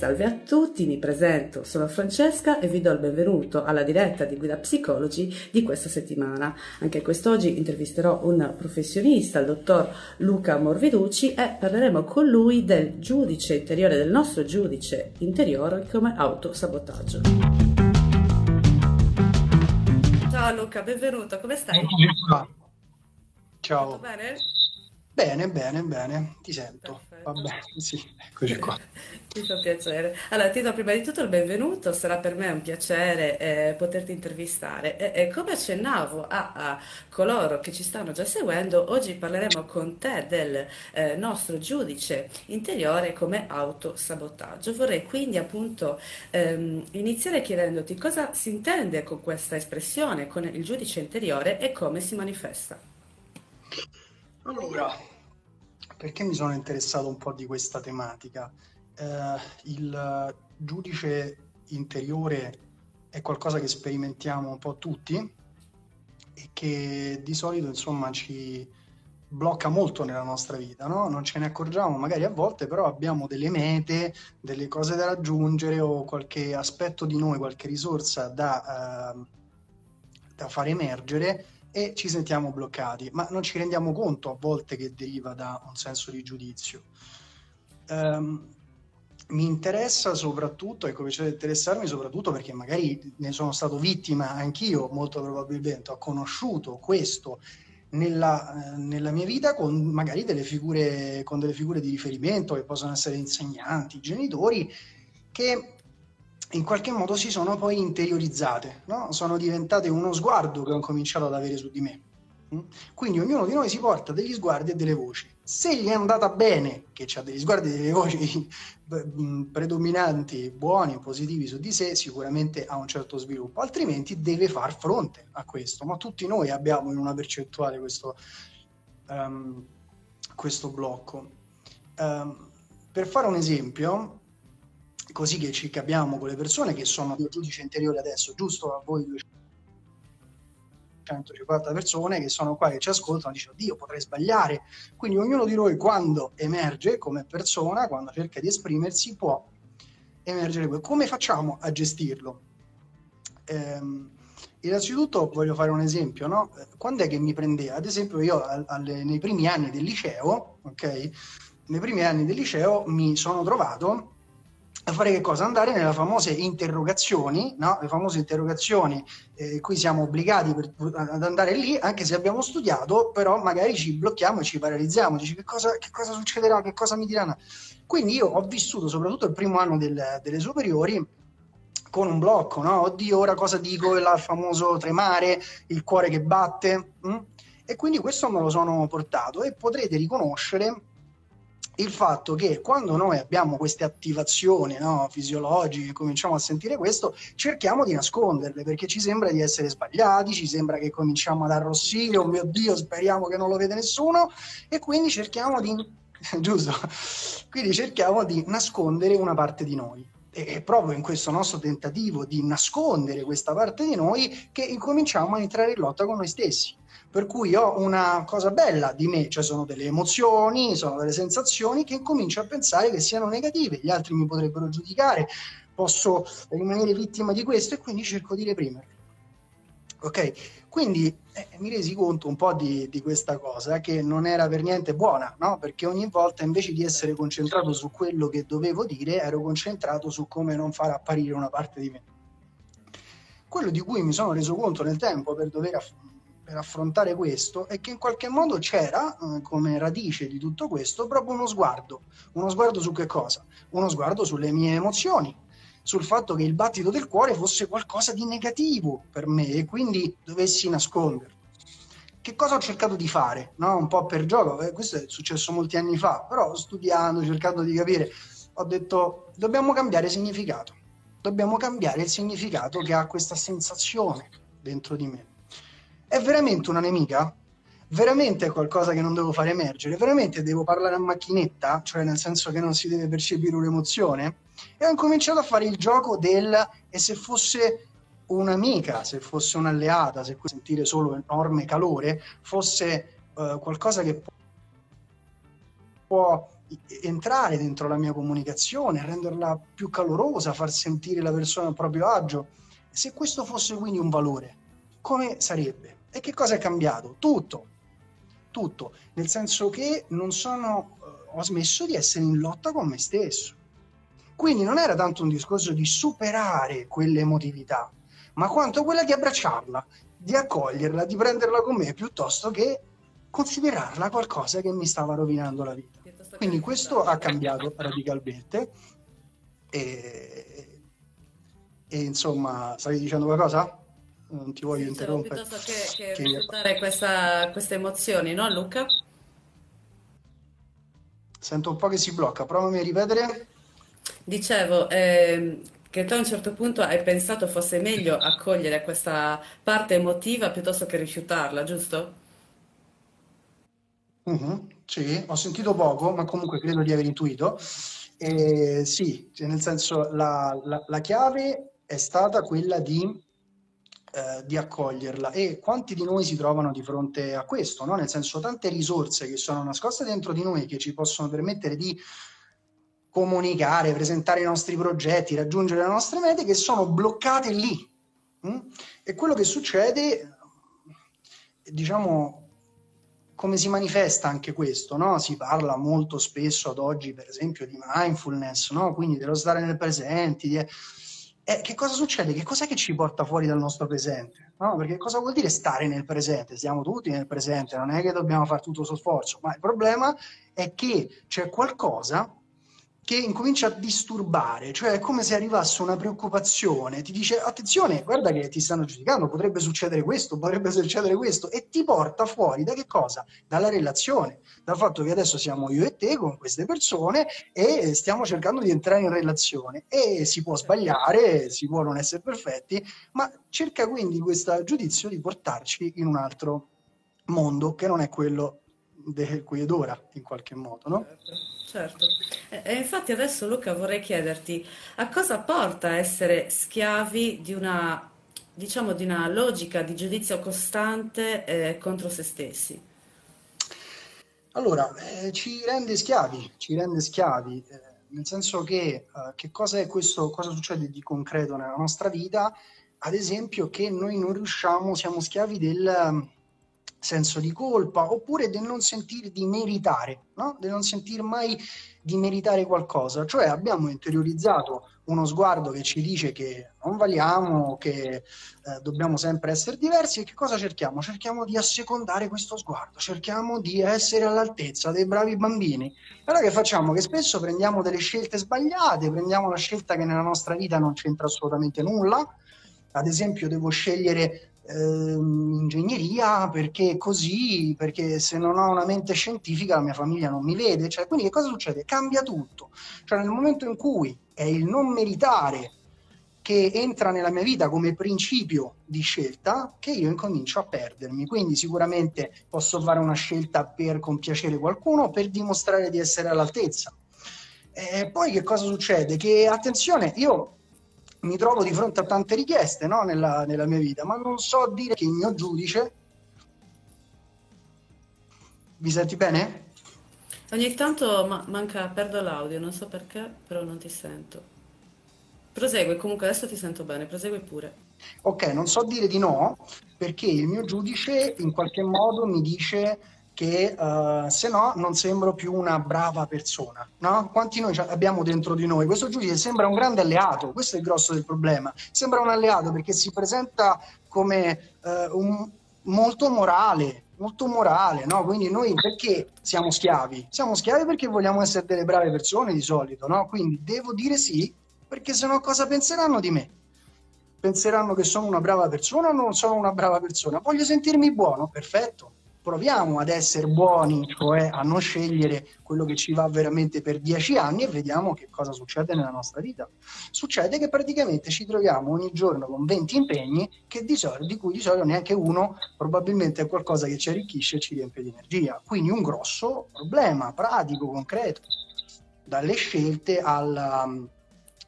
Salve a tutti, mi presento, sono Francesca e vi do il benvenuto alla diretta di Guida Psicologi di questa settimana. Anche quest'oggi intervisterò un professionista, il dottor Luca Morviducci, e parleremo con lui del giudice interiore, del nostro giudice interiore come autosabotaggio. Ciao Luca, benvenuto, come stai? Ciao. Tutto bene? Bene, bene, bene, ti sento. Va bene, sì, eccoci qua. Mi fa piacere. Allora, ti do prima di tutto il benvenuto, sarà per me un piacere eh, poterti intervistare. E, e come accennavo a, a, coloro che ci stanno già seguendo, oggi parleremo con te del eh, nostro giudice interiore come autosabotaggio. Vorrei quindi appunto ehm, iniziare chiedendoti cosa si intende con questa espressione, con il giudice interiore e come si manifesta. Allora, perché mi sono interessato un po' di questa tematica? Eh, il giudice interiore è qualcosa che sperimentiamo un po' tutti e che di solito insomma ci blocca molto nella nostra vita, no? Non ce ne accorgiamo magari a volte, però abbiamo delle mete, delle cose da raggiungere o qualche aspetto di noi, qualche risorsa da, uh, da far emergere e ci sentiamo bloccati, ma non ci rendiamo conto a volte che deriva da un senso di giudizio. Um, mi interessa soprattutto, e cominciate ad interessarmi soprattutto perché magari ne sono stato vittima anch'io, molto probabilmente ho conosciuto questo nella, eh, nella, mia vita con magari delle figure, con delle figure di riferimento che possono essere insegnanti, genitori, che in qualche modo si sono poi interiorizzate, no? sono diventate uno sguardo che ho cominciato ad avere su di me. Mm? Quindi ognuno di noi si porta degli sguardi e delle voci. Se gli è andata bene, che ha degli sguardi e delle voci mm, predominanti, buoni, positivi su di sé, sicuramente ha un certo sviluppo, altrimenti deve far fronte a questo. Ma tutti noi abbiamo in una percentuale questo, um, questo blocco. Um, per fare un esempio, così che ci capiamo con le persone che sono due giudici interiori adesso, giusto a voi 250 persone che sono qua che ci ascoltano, dicono Dio potrei sbagliare, quindi ognuno di noi quando emerge come persona, quando cerca di esprimersi può emergere. Come facciamo a gestirlo? Ehm, innanzitutto voglio fare un esempio, no? Quando è che mi prendeva? Ad esempio io alle, nei primi anni del liceo, ok? Nei primi anni del liceo mi sono trovato a fare che cosa? Andare nelle famose interrogazioni, no? le famose interrogazioni eh, qui siamo obbligati per, ad andare lì, anche se abbiamo studiato, però magari ci blocchiamo e ci paralizziamo, dici che cosa, che cosa succederà, che cosa mi diranno. Quindi io ho vissuto soprattutto il primo anno del, delle superiori con un blocco, no? Oddio, ora cosa dico? Il famoso tremare, il cuore che batte. Hm? E quindi questo me lo sono portato e potrete riconoscere il fatto che quando noi abbiamo queste attivazioni no, fisiologiche, cominciamo a sentire questo, cerchiamo di nasconderle perché ci sembra di essere sbagliati, ci sembra che cominciamo ad arrossire, oh mio Dio, speriamo che non lo vede nessuno e quindi cerchiamo di, giusto, quindi cerchiamo di nascondere una parte di noi. E proprio in questo nostro tentativo di nascondere questa parte di noi che incominciamo a entrare in lotta con noi stessi per cui ho una cosa bella di me, cioè sono delle emozioni, sono delle sensazioni che comincio a pensare che siano negative, gli altri mi potrebbero giudicare, posso rimanere vittima di questo e quindi cerco di reprimerle. Ok, quindi eh, mi resi conto un po' di, di, questa cosa che non era per niente buona, no? Perché ogni volta invece di essere concentrato su quello che dovevo dire, ero concentrato su come non far apparire una parte di me. Quello di cui mi sono reso conto nel tempo per dover aff- per affrontare questo è che in qualche modo c'era eh, come radice di tutto questo proprio uno sguardo. Uno sguardo su che cosa? Uno sguardo sulle mie emozioni, sul fatto che il battito del cuore fosse qualcosa di negativo per me e quindi dovessi nasconderlo. Che cosa ho cercato di fare? No? Un po' per gioco, eh, questo è successo molti anni fa, però studiando, cercando di capire, ho detto dobbiamo cambiare significato, dobbiamo cambiare il significato che ha questa sensazione dentro di me. È veramente una nemica? veramente è qualcosa che non devo fare emergere, veramente devo parlare a macchinetta, cioè nel senso che non si deve percepire un'emozione. E ho incominciato a fare il gioco del e se fosse un'amica, se fosse un'alleata, se sentire solo enorme calore, fosse uh, qualcosa che può, può entrare dentro la mia comunicazione, renderla più calorosa, far sentire la persona a proprio agio. Se questo fosse quindi un valore, come sarebbe? E che cosa è cambiato? Tutto, tutto, nel senso che non sono, uh, ho smesso di essere in lotta con me stesso. Quindi non era tanto un discorso di superare quell'emotività, ma quanto quella di abbracciarla, di accoglierla, di prenderla con me, piuttosto che considerarla qualcosa che mi stava rovinando la vita. Quindi questo ha cambiato radicalmente e, e insomma, stavi dicendo qualcosa? non ti voglio sì, interrompere. Piuttosto che, che, che... questa, queste emozioni, no Luca? Sento un po' che si blocca, provami a ripetere. Dicevo eh, che tu a un certo punto hai pensato fosse meglio accogliere questa parte emotiva piuttosto che rifiutarla, giusto? Uh-huh, sì, ho sentito poco, ma comunque credo di aver intuito. Eh, sì, cioè nel senso la, la, la chiave è stata quella di eh, di accoglierla e quanti di noi si trovano di fronte a questo, no? nel senso tante risorse che sono nascoste dentro di noi che ci possono permettere di comunicare, presentare i nostri progetti, raggiungere le nostre mete che sono bloccate lì. Mm? E quello che succede, diciamo, come si manifesta anche questo? No? Si parla molto spesso ad oggi, per esempio, di mindfulness, no? quindi dello stare nel presente, di eh, che cosa succede? Che cos'è che ci porta fuori dal nostro presente? No? Perché cosa vuol dire stare nel presente? Stiamo tutti nel presente, non è che dobbiamo fare tutto questo sforzo, ma il problema è che c'è qualcosa che incomincia a disturbare, cioè è come se arrivasse una preoccupazione, ti dice attenzione, guarda che ti stanno giudicando, potrebbe succedere questo, potrebbe succedere questo, e ti porta fuori da che cosa? Dalla relazione, dal fatto che adesso siamo io e te con queste persone e stiamo cercando di entrare in relazione e si può sbagliare, si può non essere perfetti, ma cerca quindi questo giudizio di portarci in un altro mondo che non è quello del qui ed ora, in qualche modo, no? Certo. Certo, e infatti adesso Luca vorrei chiederti a cosa porta essere schiavi di una, diciamo, di una logica di giudizio costante eh, contro se stessi? Allora, eh, ci rende schiavi, ci rende schiavi, eh, nel senso che eh, che cosa è questo, cosa succede di concreto nella nostra vita? Ad esempio che noi non riusciamo, siamo schiavi del senso di colpa oppure del non sentire di meritare, no? del non sentire mai di meritare qualcosa, cioè abbiamo interiorizzato uno sguardo che ci dice che non valiamo, che eh, dobbiamo sempre essere diversi e che cosa cerchiamo? Cerchiamo di assecondare questo sguardo, cerchiamo di essere all'altezza dei bravi bambini. Allora che facciamo? Che spesso prendiamo delle scelte sbagliate, prendiamo una scelta che nella nostra vita non c'entra assolutamente nulla, ad esempio devo scegliere Ehm, ingegneria perché così, perché se non ho una mente scientifica la mia famiglia non mi vede. Cioè, quindi che cosa succede? Cambia tutto. Cioè nel momento in cui è il non meritare che entra nella mia vita come principio di scelta che io incomincio a perdermi. Quindi sicuramente posso fare una scelta per compiacere qualcuno, per dimostrare di essere all'altezza. E poi che cosa succede? Che attenzione, io mi trovo di fronte a tante richieste no? nella, nella, mia vita, ma non so dire che il mio giudice. Mi senti bene? Ogni tanto ma- manca, perdo l'audio, non so perché, però non ti sento. Prosegue, comunque adesso ti sento bene, prosegue pure. Ok, non so dire di no, perché il mio giudice in qualche modo mi dice che uh, se no non sembro più una brava persona. No? Quanti noi abbiamo dentro di noi? Questo giudice sembra un grande alleato, questo è il grosso del problema. Sembra un alleato perché si presenta come uh, un, molto morale, molto morale, no? Quindi noi perché siamo schiavi? Siamo schiavi perché vogliamo essere delle brave persone di solito, no? Quindi devo dire sì, perché se no cosa penseranno di me? Penseranno che sono una brava persona o non sono una brava persona? Voglio sentirmi buono, perfetto proviamo ad essere buoni, cioè a non scegliere quello che ci va veramente per dieci anni e vediamo che cosa succede nella nostra vita. Succede che praticamente ci troviamo ogni giorno con 20 impegni di, solito, di cui di solito neanche uno probabilmente è qualcosa che ci arricchisce e ci riempie di energia. Quindi un grosso problema pratico, concreto, dalle scelte al, um,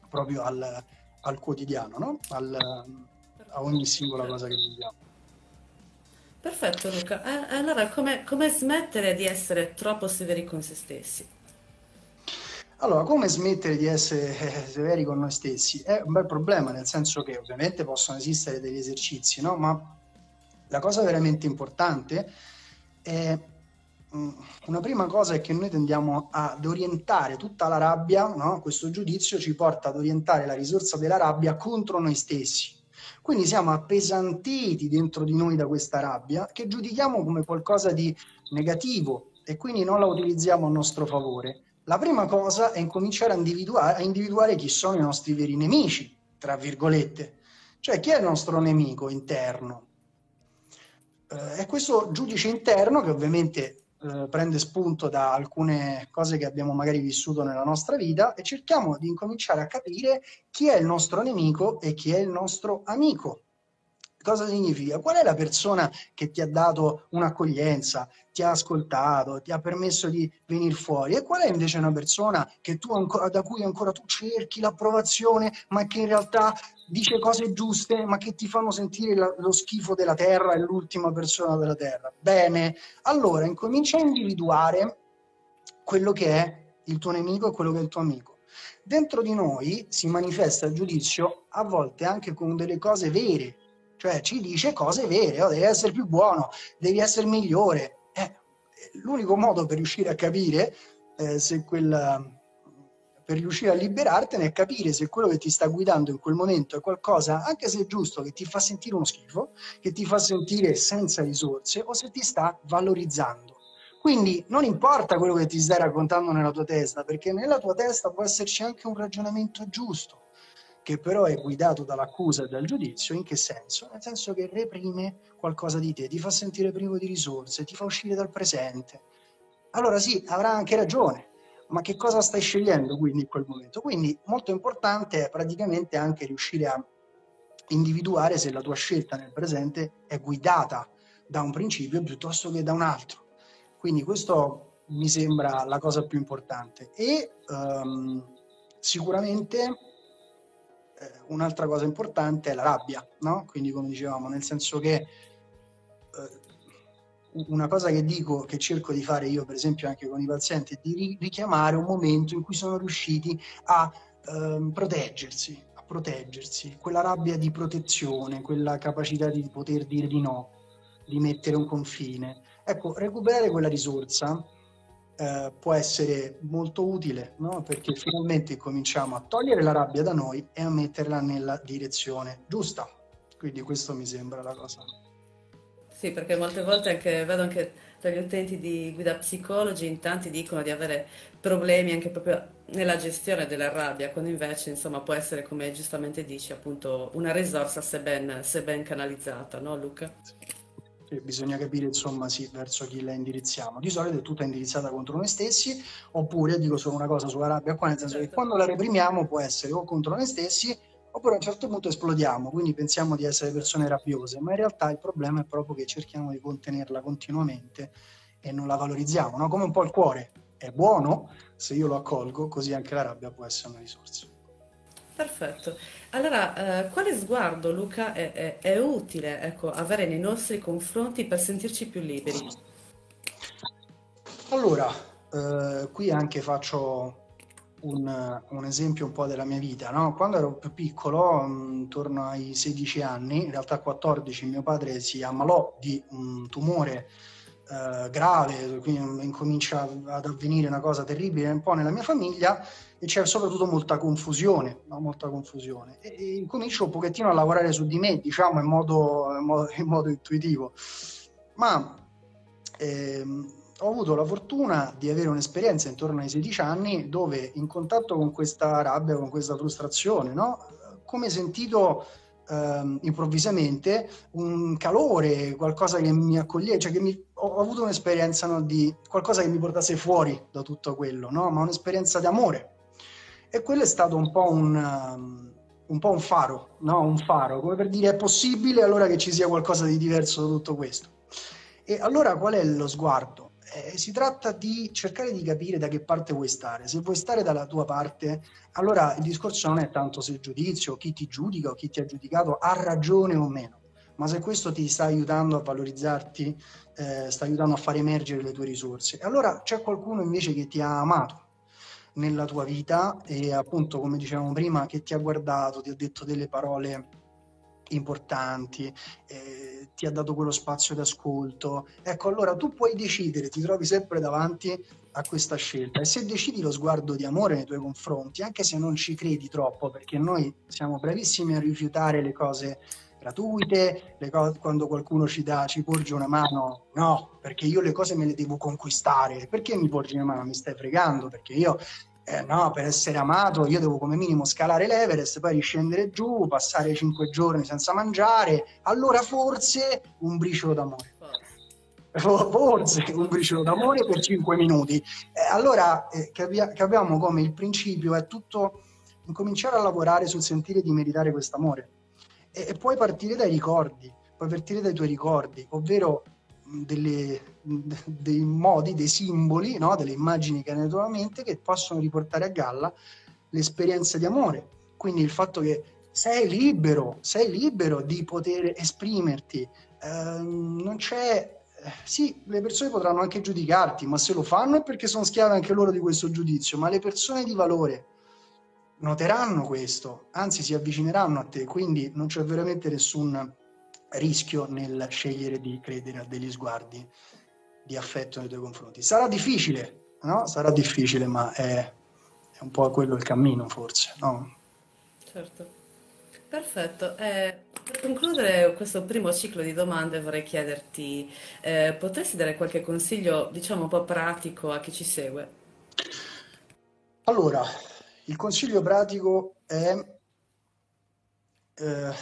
proprio al, al quotidiano, no? al, um, a ogni singola cosa che viviamo. Perfetto Luca, eh, allora come, come smettere di essere troppo severi con se stessi? Allora, come smettere di essere eh, severi con noi stessi? È un bel problema, nel senso che ovviamente possono esistere degli esercizi, no? Ma la cosa veramente importante è mm, una prima cosa è che noi tendiamo ad orientare tutta la rabbia, no? questo giudizio ci porta ad orientare la risorsa della rabbia contro noi stessi. Quindi siamo appesantiti dentro di noi da questa rabbia che giudichiamo come qualcosa di negativo e quindi non la utilizziamo a nostro favore. La prima cosa è incominciare a individuare, a individuare chi sono i nostri veri nemici, tra virgolette, cioè chi è il nostro nemico interno. Eh, è questo giudice interno che ovviamente eh, prende spunto da alcune cose che abbiamo magari vissuto nella nostra vita e cerchiamo di incominciare a capire chi è il nostro nemico e chi è il nostro amico. Cosa significa? Qual è la persona che ti ha dato un'accoglienza, ti ha ascoltato, ti ha permesso di venire fuori? E qual è invece una persona ancora, da cui ancora tu cerchi l'approvazione, ma che in realtà dice cose giuste, ma che ti fanno sentire la, lo schifo della terra e l'ultima persona della terra? Bene, allora incomincia a individuare quello che è il tuo nemico e quello che è il tuo amico. Dentro di noi si manifesta il giudizio a volte anche con delle cose vere, cioè ci dice cose vere, oh, devi essere più buono, devi essere migliore. Eh, l'unico modo per riuscire a capire eh, se quel per riuscire a liberartene è capire se quello che ti sta guidando in quel momento è qualcosa, anche se è giusto, che ti fa sentire uno schifo, che ti fa sentire senza risorse o se ti sta valorizzando. Quindi non importa quello che ti stai raccontando nella tua testa, perché nella tua testa può esserci anche un ragionamento giusto che però è guidato dall'accusa e dal giudizio, in che senso? Nel senso che reprime qualcosa di te, ti fa sentire privo di risorse, ti fa uscire dal presente. Allora sì, avrà anche ragione, ma che cosa stai scegliendo quindi in quel momento? Quindi molto importante è praticamente anche riuscire a individuare se la tua scelta nel presente è guidata da un principio piuttosto che da un altro. Quindi questo mi sembra la cosa più importante. E um, sicuramente un'altra cosa importante è la rabbia, no? Quindi come dicevamo, nel senso che eh, una cosa che dico, che cerco di fare io per esempio anche con i pazienti, è di richiamare un momento in cui sono riusciti a ehm, proteggersi, a proteggersi, quella rabbia di protezione, quella capacità di poter dire di no, di mettere un confine. Ecco, recuperare quella risorsa eh, può essere molto utile, no? perché finalmente cominciamo a togliere la rabbia da noi e a metterla nella direzione giusta. Quindi questo mi sembra la cosa. Sì, perché molte volte anche, vedo anche tra gli utenti di guida psicologi, in tanti dicono di avere problemi anche proprio nella gestione della rabbia, quando invece insomma può essere, come giustamente dici, appunto una risorsa se ben, se ben canalizzata, no Luca? Sì bisogna capire insomma sì, verso chi la indirizziamo. Di solito è tutta indirizzata contro noi stessi, oppure dico solo una cosa sulla rabbia qua, nel senso certo. che quando la reprimiamo può essere o contro noi stessi, oppure a un certo punto esplodiamo, quindi pensiamo di essere persone rabbiose, ma in realtà il problema è proprio che cerchiamo di contenerla continuamente e non la valorizziamo, no? come un po' il cuore. È buono se io lo accolgo, così anche la rabbia può essere una risorsa. Perfetto. Allora, eh, quale sguardo, Luca, è, è- è utile, ecco, avere nei nostri confronti per sentirci più liberi? Allora, eh, qui anche faccio un, un esempio un po' della mia vita, no? Quando ero più piccolo, mh, intorno ai 16 anni, in realtà a 14, mio padre si ammalò di un tumore eh, grave, quindi incomincia ad avvenire una cosa terribile un po' nella mia famiglia e c'è soprattutto molta confusione, no? molta confusione. E, e, incomincio un pochettino a lavorare su di me, diciamo, in modo, in modo, in modo intuitivo. Ma ehm, ho avuto la fortuna di avere un'esperienza intorno ai 16 anni dove in contatto con questa rabbia, con questa frustrazione, no? come sentito ehm, improvvisamente un calore, qualcosa che mi accoglieva, cioè che mi, ho, avuto un'esperienza no, di qualcosa che mi portasse fuori da tutto quello, no? ma un'esperienza di amore. E quello è stato un po' un, um, un, po un faro, no? un faro, come per dire è possibile allora che ci sia qualcosa di diverso da tutto questo. E allora qual è lo sguardo? Eh, si tratta di cercare di capire da che parte vuoi stare. Se vuoi stare dalla tua parte, allora il discorso non è tanto se il giudizio, chi ti giudica o chi ti ha giudicato ha ragione o meno ma se questo ti sta aiutando a valorizzarti, eh, sta aiutando a far emergere le tue risorse. Allora c'è qualcuno invece che ti ha amato nella tua vita e appunto, come dicevamo prima, che ti ha guardato, ti ha detto delle parole importanti, eh, ti ha dato quello spazio d'ascolto. Ecco, allora tu puoi decidere, ti trovi sempre davanti a questa scelta e se decidi lo sguardo di amore nei tuoi confronti, anche se non ci credi troppo, perché noi siamo bravissimi a rifiutare le cose gratuite, cose, quando qualcuno ci dà, ci porge una mano, no, perché io le cose me le devo conquistare, perché mi porgi una mano? Mi stai fregando, perché io, eh, no, per essere amato io devo come minimo scalare l'Everest, poi riscendere giù, passare cinque giorni senza mangiare, allora forse un briciolo d'amore. Forse un briciolo d'amore per cinque minuti. Eh, allora eh, capia- capiamo come il principio è tutto incominciare a lavorare sul sentire di meritare questo amore e, e puoi partire dai ricordi, puoi partire dai tuoi ricordi, ovvero delle, dei modi, dei simboli, no? delle immagini che hai nella tua mente che possono riportare a galla l'esperienza di amore. Quindi il fatto che sei libero, sei libero di poter esprimerti. Eh, non c'è. Sì, le persone potranno anche giudicarti, ma se lo fanno è perché sono schiave anche loro di questo giudizio. Ma le persone di valore noteranno questo, anzi si avvicineranno a te, quindi non c'è veramente nessun rischio nel scegliere di credere a degli sguardi di affetto nei tuoi confronti. Sarà difficile, no? Sarà difficile, ma è, è un po' quello il cammino, forse, no? Certo. Perfetto. Eh, per concludere questo primo ciclo di domande vorrei chiederti, eh, potresti dare qualche consiglio, diciamo un po' pratico a chi ci segue? Allora, il consiglio pratico è, eh,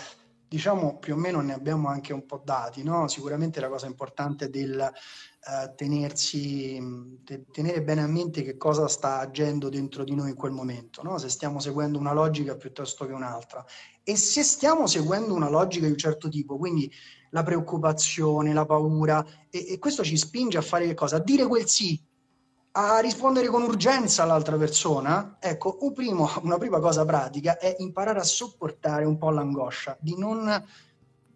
diciamo più o meno ne abbiamo anche un po' dati, no? sicuramente la cosa importante del eh, tenersi, te, tenere bene a mente che cosa sta agendo dentro di noi in quel momento, no? se stiamo seguendo una logica piuttosto che un'altra. E se stiamo seguendo una logica di un certo tipo, quindi la preoccupazione, la paura, e, e questo ci spinge a fare che cosa? A dire quel sì a rispondere con urgenza all'altra persona, ecco, un primo, una prima cosa pratica è imparare a sopportare un po' l'angoscia, di non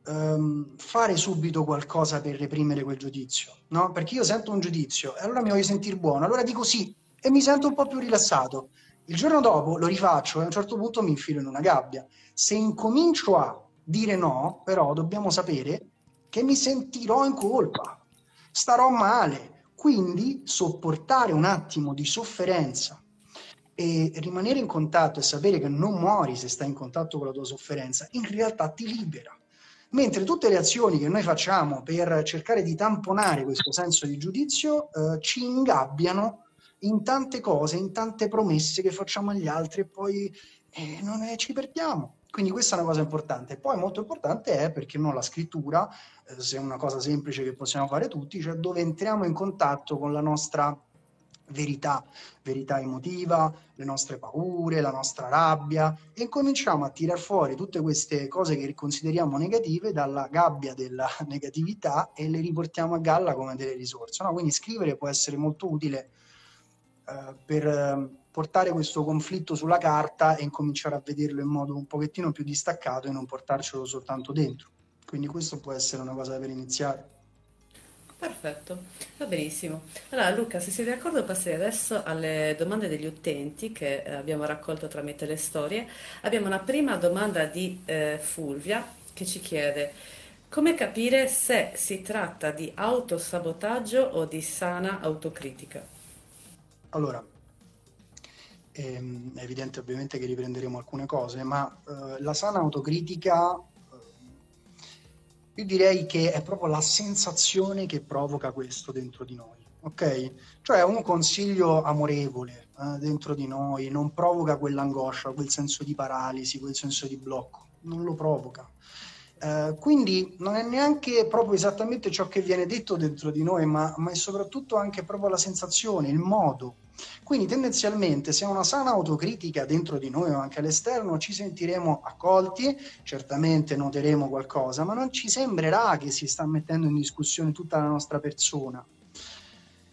um, fare subito qualcosa per reprimere quel giudizio, no? Perché io sento un giudizio e allora mi voglio sentire buono, allora dico sì e mi sento un po' più rilassato. Il giorno dopo lo rifaccio e a un certo punto mi infilo in una gabbia. Se incomincio a dire no, però dobbiamo sapere che mi sentirò in colpa, starò male, quindi sopportare un attimo di sofferenza e rimanere in contatto e sapere che non muori se stai in contatto con la tua sofferenza, in realtà ti libera. Mentre tutte le azioni che noi facciamo per cercare di tamponare questo senso di giudizio eh, ci ingabbiano in tante cose, in tante promesse che facciamo agli altri e poi eh, non è, ci perdiamo. Quindi questa è una cosa importante. Poi molto importante è, perché non la scrittura, eh, se è una cosa semplice che possiamo fare tutti, cioè dove entriamo in contatto con la nostra verità, verità emotiva, le nostre paure, la nostra rabbia e incominciamo a tirar fuori tutte queste cose che consideriamo negative dalla gabbia della negatività e le riportiamo a galla come delle risorse. No? Quindi scrivere può essere molto utile eh, per eh, portare questo conflitto sulla carta e incominciare a vederlo in modo un pochettino più distaccato e non portarcelo soltanto dentro. Quindi questo può essere una cosa per iniziare. Perfetto, va benissimo. Allora Luca, se sei d'accordo passerei adesso alle domande degli utenti che eh, abbiamo raccolto tramite le storie. Abbiamo una prima domanda di eh, Fulvia che ci chiede come capire se si tratta di autosabotaggio o di sana autocritica. Allora, è evidente ovviamente che riprenderemo alcune cose, ma eh, la sana autocritica, eh, io direi che è proprio la sensazione che provoca questo dentro di noi, ok? Cioè un consiglio amorevole eh, dentro di noi non provoca quell'angoscia, quel senso di paralisi, quel senso di blocco, non lo provoca. Uh, quindi non è neanche proprio esattamente ciò che viene detto dentro di noi, ma, ma, è soprattutto anche proprio la sensazione, il modo. Quindi tendenzialmente se una sana autocritica dentro di noi o anche all'esterno ci sentiremo accolti, certamente noteremo qualcosa, ma non ci sembrerà che si sta mettendo in discussione tutta la nostra persona.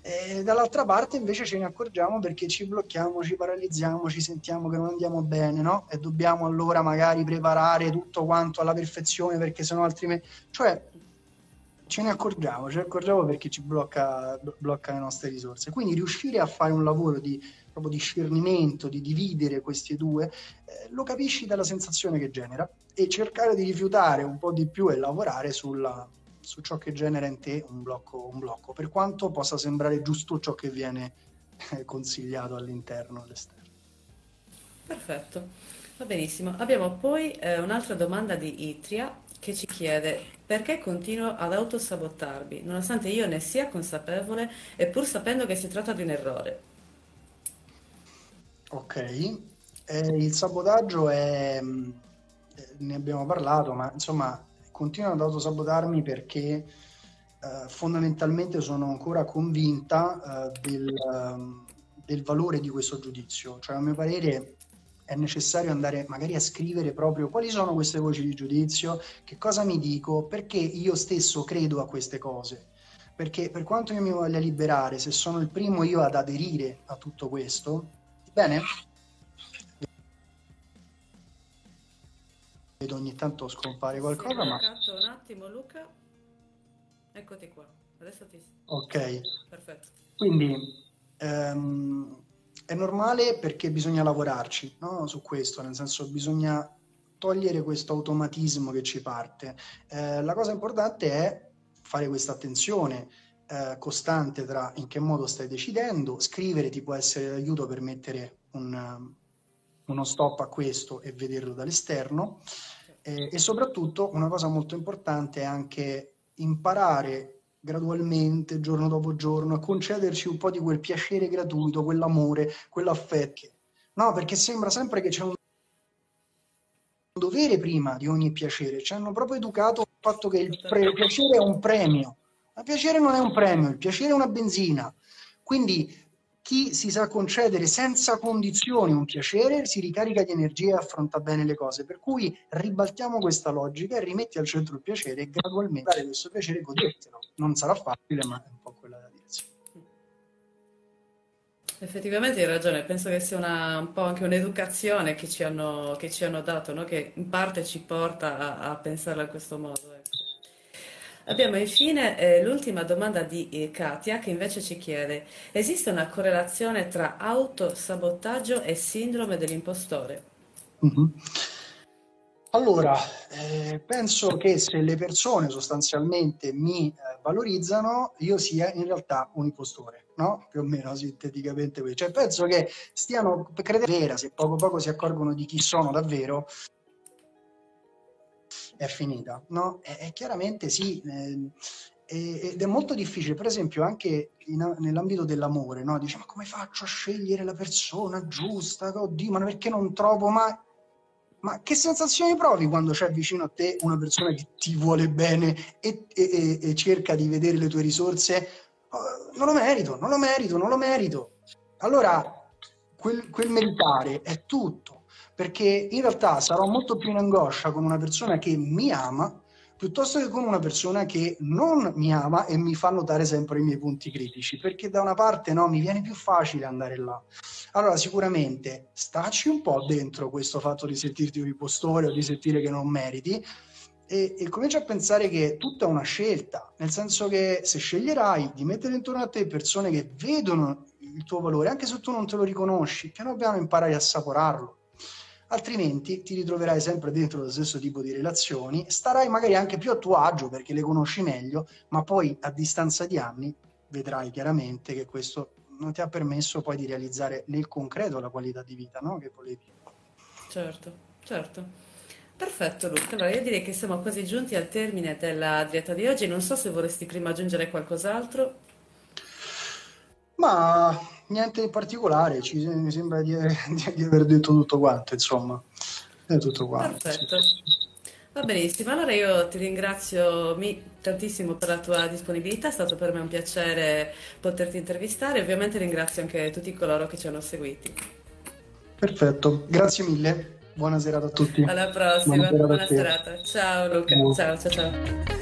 E dall'altra parte invece ce ne accorgiamo perché ci blocchiamo, ci paralizziamo, ci sentiamo che non andiamo bene, no? E dobbiamo allora magari preparare tutto quanto alla perfezione perché sennò altrimenti... Cioè, ce ne accorgiamo, ce ne accorgiamo perché ci blocca, blocca le nostre risorse. Quindi riuscire a fare un lavoro di proprio discernimento, di dividere questi due, eh, lo capisci dalla sensazione che genera e cercare di rifiutare un po' di più e lavorare sulla, su ciò che genera in te un blocco, un blocco, per quanto possa sembrare giusto ciò che viene eh, consigliato all'interno e all'esterno. Perfetto, va benissimo. Abbiamo poi eh, un'altra domanda di Itria che ci chiede perché continuo ad autosabotarmi, nonostante io ne sia consapevole e pur sapendo che si tratta di un errore. Ok, eh, il sabotaggio è, eh, ne abbiamo parlato, ma insomma continuo ad autosabotarmi perché uh, fondamentalmente sono ancora convinta uh, del, del, valore di questo giudizio. Cioè, a mio parere è necessario andare magari a scrivere proprio quali sono queste voci di giudizio, che cosa mi dico, perché io stesso credo a queste cose. Perché per quanto io mi voglia liberare, se sono il primo io ad aderire a tutto questo, bene? vedo ogni tanto scompare qualcosa, ma... un attimo Luca, eccoti qua, adesso ti... Ok, perfetto. Quindi ehm, è normale perché bisogna lavorarci no? su questo, nel senso bisogna togliere questo automatismo che ci parte. Eh, la cosa importante è fare questa attenzione eh, costante tra in che modo stai decidendo, scrivere ti può essere d'aiuto per mettere un, uno stop a questo e vederlo dall'esterno. Eh, e soprattutto una cosa molto importante è anche imparare gradualmente, giorno dopo giorno, a concederci un po' di quel piacere gratuito, quell'amore, quell'affetto. No, perché sembra sempre che c'è un dovere prima di ogni piacere. Ci hanno proprio educato al fatto che il, pre- il piacere è un premio. Il piacere non è un premio, il piacere è una benzina. Quindi chi si sa concedere senza condizioni un piacere si ricarica di energia e affronta bene le cose. Per cui ribaltiamo questa logica e rimetti al centro il piacere e gradualmente dare questo piacere godertelo. Non sarà facile, ma è un po' quella la direzione. Effettivamente hai ragione, penso che sia una, un po' anche un'educazione che ci hanno, che ci hanno dato, no? che in parte ci porta a, a pensarla in questo modo. Ecco. Abbiamo infine eh, l'ultima domanda di eh, Katia che invece ci chiede: esiste una correlazione tra autosabotaggio e sindrome dell'impostore? Mm-hmm. Allora, eh, penso che se le persone sostanzialmente mi eh, valorizzano, io sia in realtà un impostore, no? Più o meno sinteticamente. Cioè, penso che stiano credendo vera, se poco poco si accorgono di chi sono davvero, è finita, no? E, e chiaramente sì, eh, ed è molto difficile, per esempio, anche in, nell'ambito dell'amore, no? Dici, ma come faccio a scegliere la persona giusta? Oddio, ma perché non trovo mai... Ma che sensazioni provi quando c'è vicino a te una persona che ti vuole bene e, e, e cerca di vedere le tue risorse? Oh, non lo merito, non lo merito, non lo merito. Allora, quel, quel meritare è tutto perché in realtà sarò molto più in angoscia con una persona che mi ama piuttosto che con una persona che non mi ama e mi fa notare sempre i miei punti critici, perché da una parte no, mi viene più facile andare là. Allora sicuramente staci un po' dentro questo fatto di sentirti un impostore o di sentire che non meriti e, e comincia a pensare che tutta è una scelta, nel senso che se sceglierai di mettere intorno a te persone che vedono il tuo valore, anche se tu non te lo riconosci, piano piano imparai a saporarlo altrimenti ti ritroverai sempre dentro lo stesso tipo di relazioni, starai magari anche più a tuo agio perché le conosci meglio, ma poi a distanza di anni vedrai chiaramente che questo non ti ha permesso poi di realizzare nel concreto la qualità di vita no? che volevi. Certo, certo. Perfetto Luca, allora io direi che siamo quasi giunti al termine della diretta di oggi, non so se vorresti prima aggiungere qualcos'altro. Ma niente in particolare, ci, mi sembra di, di, aver detto tutto quanto, insomma. È tutto quanto. Perfetto. Va benissimo, allora io ti ringrazio tantissimo per la tua disponibilità, è stato per me un piacere poterti intervistare ovviamente ringrazio anche tutti coloro che ci hanno seguiti. Perfetto, grazie mille, buona serata a tutti. Alla prossima, buona, buona serata. Ciao Luca, ciao ciao ciao.